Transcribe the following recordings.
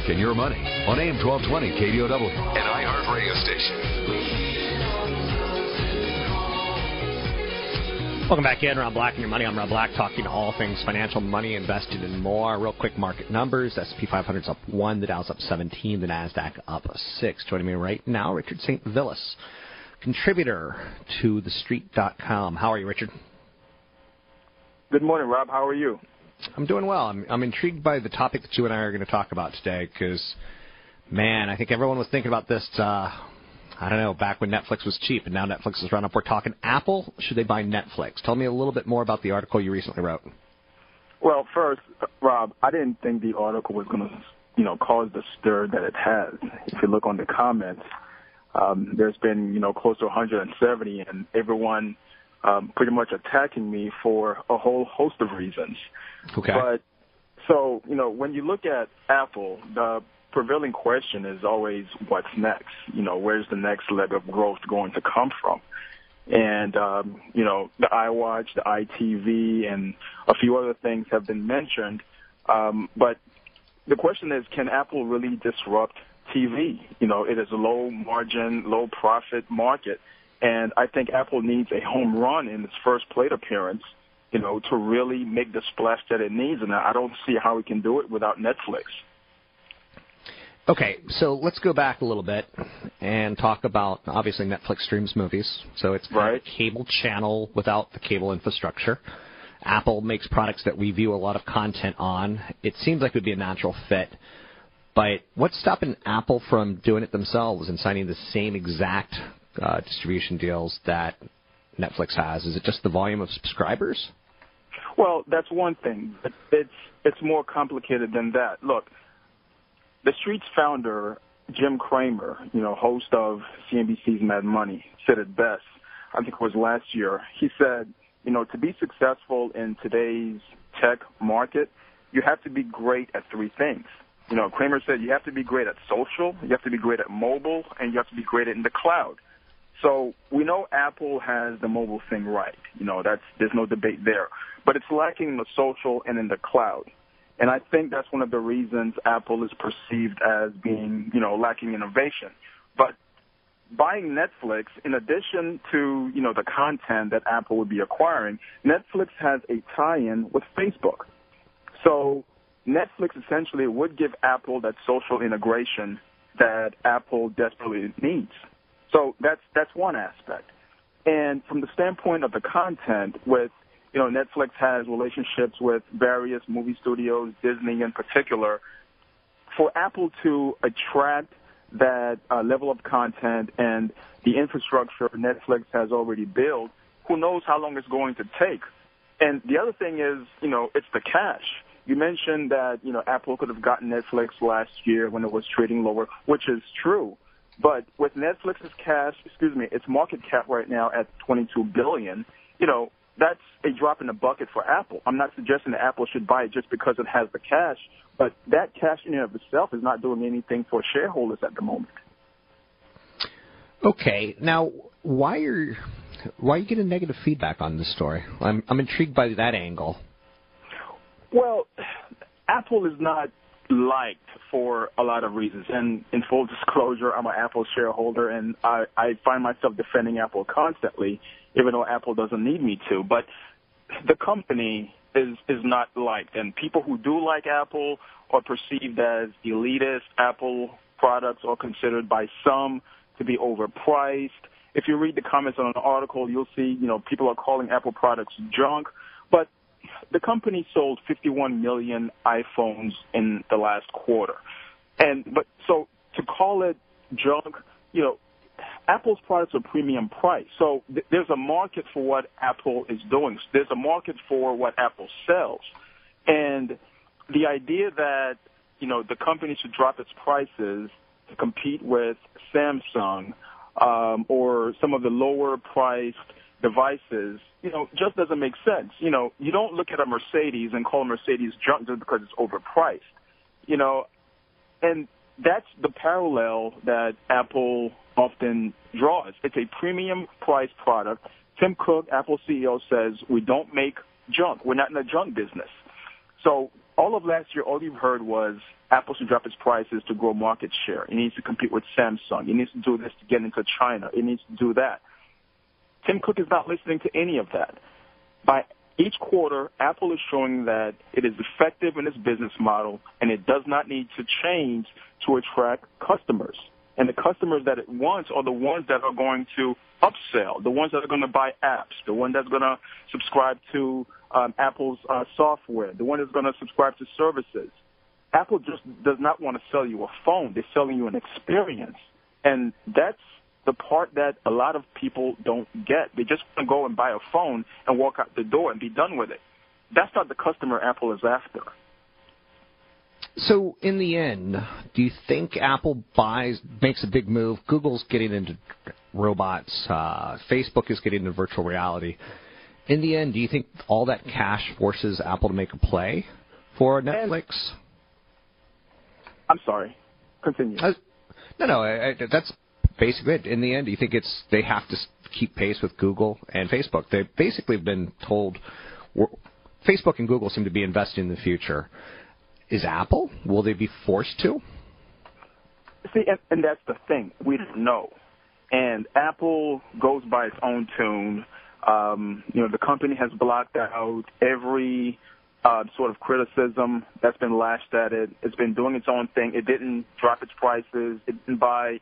Black and Your Money on AM 1220 KDOW, an iHeart radio station. Welcome back in, Rob Black and Your Money. I'm Rob Black, talking all things financial, money, invested, and more. Real quick market numbers. S&P 500's up 1, the Dow's up 17, the NASDAQ up 6. Joining me right now, Richard Saintvilus, contributor to TheStreet.com. How are you, Richard? Good morning, Rob. How are you? I'm doing well. I'm, I'm intrigued by the topic that you and I are going to talk about today because, man, I think everyone was thinking about this, uh, I don't know, back when Netflix was cheap and now Netflix is run up. We're talking Apple. Should they buy Netflix? Tell me a little bit more about the article you recently wrote. Well, first, Rob, I didn't think the article was going to, you know, cause the stir that it has. If you look on the comments, um, there's been, you know, close to 170, and everyone um, pretty much attacking me for a whole host of reasons. Okay. But so, you know, when you look at Apple, the prevailing question is always what's next? You know, where's the next leg of growth going to come from? And, um, you know, the iWatch, the iTV, and a few other things have been mentioned. Um, but the question is, can Apple really disrupt TV? You know, it is a low margin, low profit market. And I think Apple needs a home run in its first plate appearance, you know, to really make the splash that it needs. And I don't see how it can do it without Netflix. Okay, so let's go back a little bit and talk about obviously Netflix streams movies, so it's Right. a cable channel without the cable infrastructure. Apple makes products that we view a lot of content on. It seems like it would be a natural fit, but what's stopping Apple from doing it themselves and signing the same exact uh, distribution deals that Netflix has? Is it just the volume of subscribers? Well, that's one thing, but it's it's more complicated than that. Look, the Street's founder, Jim Cramer, you know, host of CNBC's Mad Money, said it best. I think it was last year. He said, you know, to be successful in today's tech market, you have to be great at three things. You know, Cramer said you have to be great at social, you have to be great at mobile, and you have to be great in the cloud. So we know Apple has the mobile thing right. You know, that's there's no debate there. But it's lacking in the social and in the cloud. And I think that's one of the reasons Apple is perceived as being, you know, lacking innovation. But buying Netflix, in addition to, you know, the content that Apple would be acquiring, Netflix has a tie-in with Facebook. So Netflix essentially would give Apple that social integration that Apple desperately needs. So that's that's one aspect. And from the standpoint of the content, with you know Netflix has relationships with various movie studios, Disney in particular. For Apple to attract that uh, level of content and the infrastructure Netflix has already built, who knows how long it's going to take? And the other thing is, you know, it's the cash. You mentioned that you know Apple could have gotten Netflix last year when it was trading lower, which is true. But with Netflix's cash, excuse me, its market cap right now at 22 billion, you know, that's a drop in the bucket for Apple. I'm not suggesting that Apple should buy it just because it has the cash, but that cash in and of itself is not doing anything for shareholders at the moment. Okay, now why are why are you getting negative feedback on this story? I'm I'm intrigued by that angle. Well, Apple is not liked for a lot of reasons. And in full disclosure, I'm an Apple shareholder, and I, I find myself defending Apple constantly, even though Apple doesn't need me to. But the company is is not liked, and people who do like Apple are perceived as elitist. Apple products are considered by some to be overpriced. If you read the comments on an article, you'll see, you know, people are calling Apple products junk. But the company sold 51 million iPhones in the last quarter. And, but, so to call it junk, you know, Apple's products are premium price. So th- there's a market for what Apple is doing. There's a market for what Apple sells. And the idea that, you know, the company should drop its prices to compete with Samsung um, or some of the lower priced devices, you know, just doesn't make sense. You know, you don't look at a Mercedes and call a Mercedes junk just because it's overpriced. You know, and that's the parallel that Apple often draws. It's a premium price product. Tim Cook, Apple CEO, says we don't make junk. We're not in the junk business. So all of last year, all you've heard was Apple should drop its prices to grow market share. It needs to compete with Samsung. It needs to do this to get into China. It needs to do that. Tim Cook is not listening to any of that. By each quarter, Apple is showing that it is effective in its business model and it does not need to change to attract customers. And the customers that it wants are the ones that are going to upsell, the ones that are going to buy apps, the one that's going to subscribe to um, Apple's uh, software, the one that's going to subscribe to services. Apple just does not want to sell you a phone. They're selling you an experience. And that's the part that a lot of people don't get. They just want to go and buy a phone and walk out the door and be done with it. That's not the customer Apple is after. So, in the end, do you think Apple buys makes a big move? Google's getting into robots. Uh, Facebook is getting into virtual reality. In the end, do you think all that cash forces Apple to make a play for Netflix? And I'm sorry. Continue. Uh, no, no, I, I, that's basically. In the end, do you think it's they have to keep pace with Google and Facebook? They basically have been told. Facebook and Google seem to be investing in the future. Is Apple? Will they be forced to? See, and, and that's the thing. We don't know. And Apple goes by its own tune. Um, you know, the company has blocked out every uh, sort of criticism that's been lashed at it. It's been doing its own thing. It didn't drop its prices. It didn't buy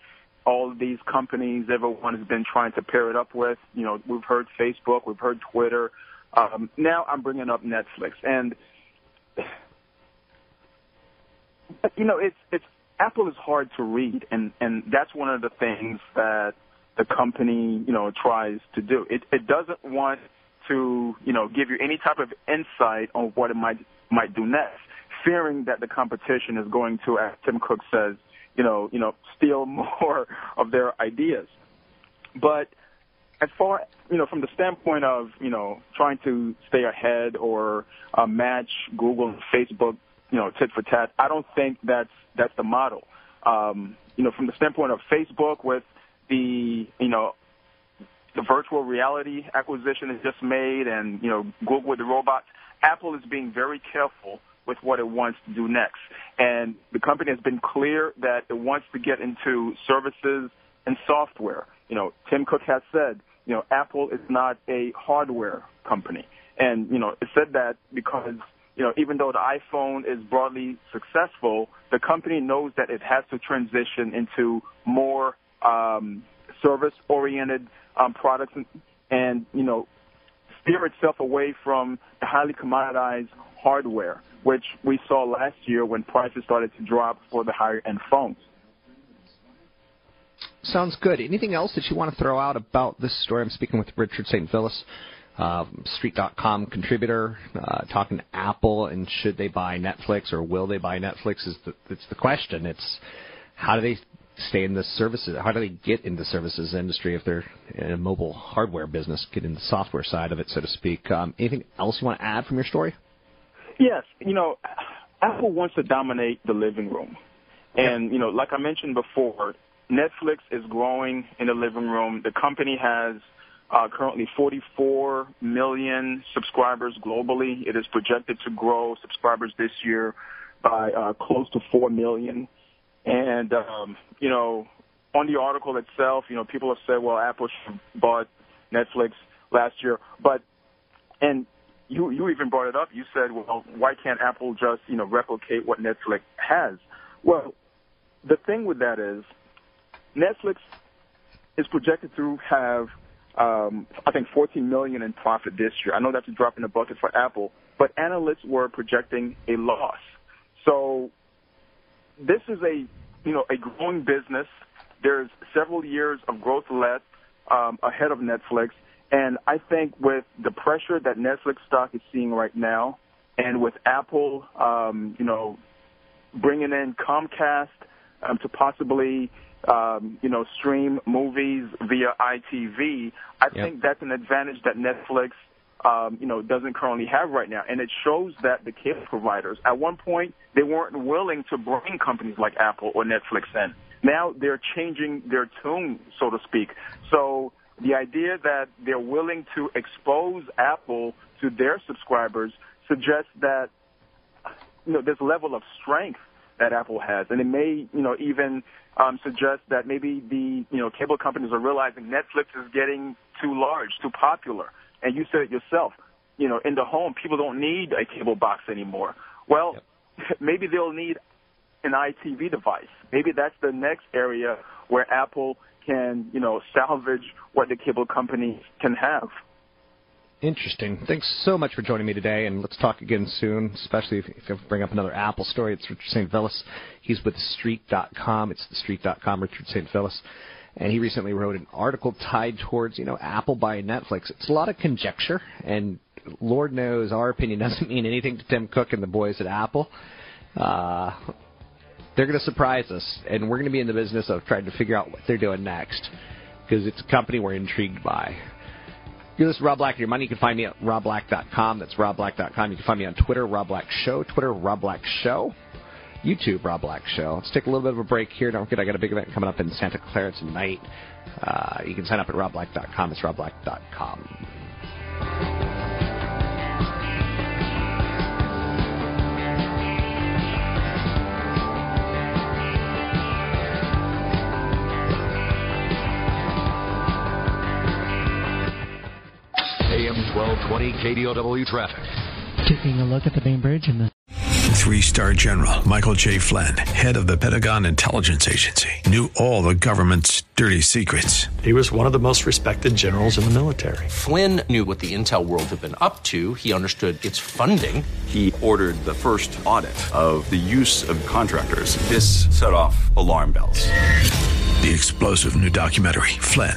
all of these companies everyone has been trying to pair it up with. You know, we've heard Facebook, we've heard Twitter. Um, now I'm bringing up Netflix, and you know, it's it's Apple is hard to read, and and that's one of the things that the company you know tries to do. It it doesn't want to you know give you any type of insight on what it might might do next, fearing that the competition is going to, as Tim Cook says, you know you know steal more of their ideas. But as far you know from the standpoint of you know trying to stay ahead or uh, match Google and Facebook you know, tit for tat. I don't think that's that's the model. Um, you know, from the standpoint of Facebook with the you know the virtual reality acquisition is just made, and you know Google with the robots. Apple is being very careful with what it wants to do next, and the company has been clear that it wants to get into services and software. You know, Tim Cook has said, you know, Apple is not a hardware company, and you know, it said that because you know, even though the iPhone is broadly successful, the company knows that it has to transition into more um, service-oriented um, products and, and, you know, steer itself away from the highly commoditized hardware, which we saw last year when prices started to drop for the higher-end phones. Sounds good. Anything else that you want to throw out about this story? I'm speaking with Richard Saintvilus uh, Street.com contributor uh, talking to Apple and should they buy Netflix or will they buy Netflix is the, it's the question. It's how do they stay in the services? How do they get in the services industry if they're in a mobile hardware business, get in the software side of it, so to speak? Um, anything else you want to add from your story? Yes, you know, Apple wants to dominate the living room, and you know, like I mentioned before, Netflix is growing in the living room. The company has uh, currently 44 million subscribers globally. It is projected to grow subscribers this year by uh, close to 4 million. And, um, you know, on the article itself, you know, people have said, well, Apple bought Netflix last year. But, and you you even brought it up. You said, well, why can't Apple just you know replicate what Netflix has? Well, the thing with that is Netflix is projected to have um, I think 14 million in profit this year. I know that's a drop in the bucket for Apple, but analysts were projecting a loss. So this is a you know a growing business. There's several years of growth left um, ahead of Netflix, and I think with the pressure that Netflix stock is seeing right now, and with Apple, um, you know, bringing in Comcast um, to possibly um, you know, stream movies via iTV, I yep. think that's an advantage that Netflix, um, you know, doesn't currently have right now. And it shows that the cable providers, at one point, they weren't willing to bring companies like Apple or Netflix in. Now they're changing their tune, so to speak. So the idea that they're willing to expose Apple to their subscribers suggests that, you know, this level of strength that Apple has. And it may, you know, even um, suggest that maybe the, you know, cable companies are realizing Netflix is getting too large, too popular. And you said it yourself, you know, in the home, people don't need a cable box anymore. Well, yep. maybe they'll need an iTV device. Maybe that's the next area where Apple can, you know, salvage what the cable companies can have. Interesting. Thanks so much for joining me today, and let's talk again soon, especially if, if you bring up another Apple story. It's Richard Saintvilus. He's with TheStreet.com. It's TheStreet.com, Richard Saintvilus. And he recently wrote an article tied towards, you know, Apple buying Netflix. It's a lot of conjecture, and Lord knows our opinion doesn't mean anything to Tim Cook and the boys at Apple. Uh, they're going to surprise us, and we're going to be in the business of trying to figure out what they're doing next because it's a company we're intrigued by. You're listening Rob Black Your Money. You can find me at robblack.com. That's robblack.com. You can find me on Twitter, Rob Black Show. Twitter, Rob Black Show. YouTube, Rob Black Show. Let's take a little bit of a break here. Don't forget, I got a big event coming up in Santa Clara tonight. Uh, you can sign up at robblack.com. It's robblack.com. 1220 KDOW traffic. Taking a look at the main bridge and the Three star general Michael J. Flynn, head of the Pentagon Intelligence Agency, knew all the government's dirty secrets. He was one of the most respected generals in the military. Flynn knew what the intel world had been up to, he understood its funding. He ordered the first audit of the use of contractors. This set off alarm bells. The explosive new documentary, Flynn,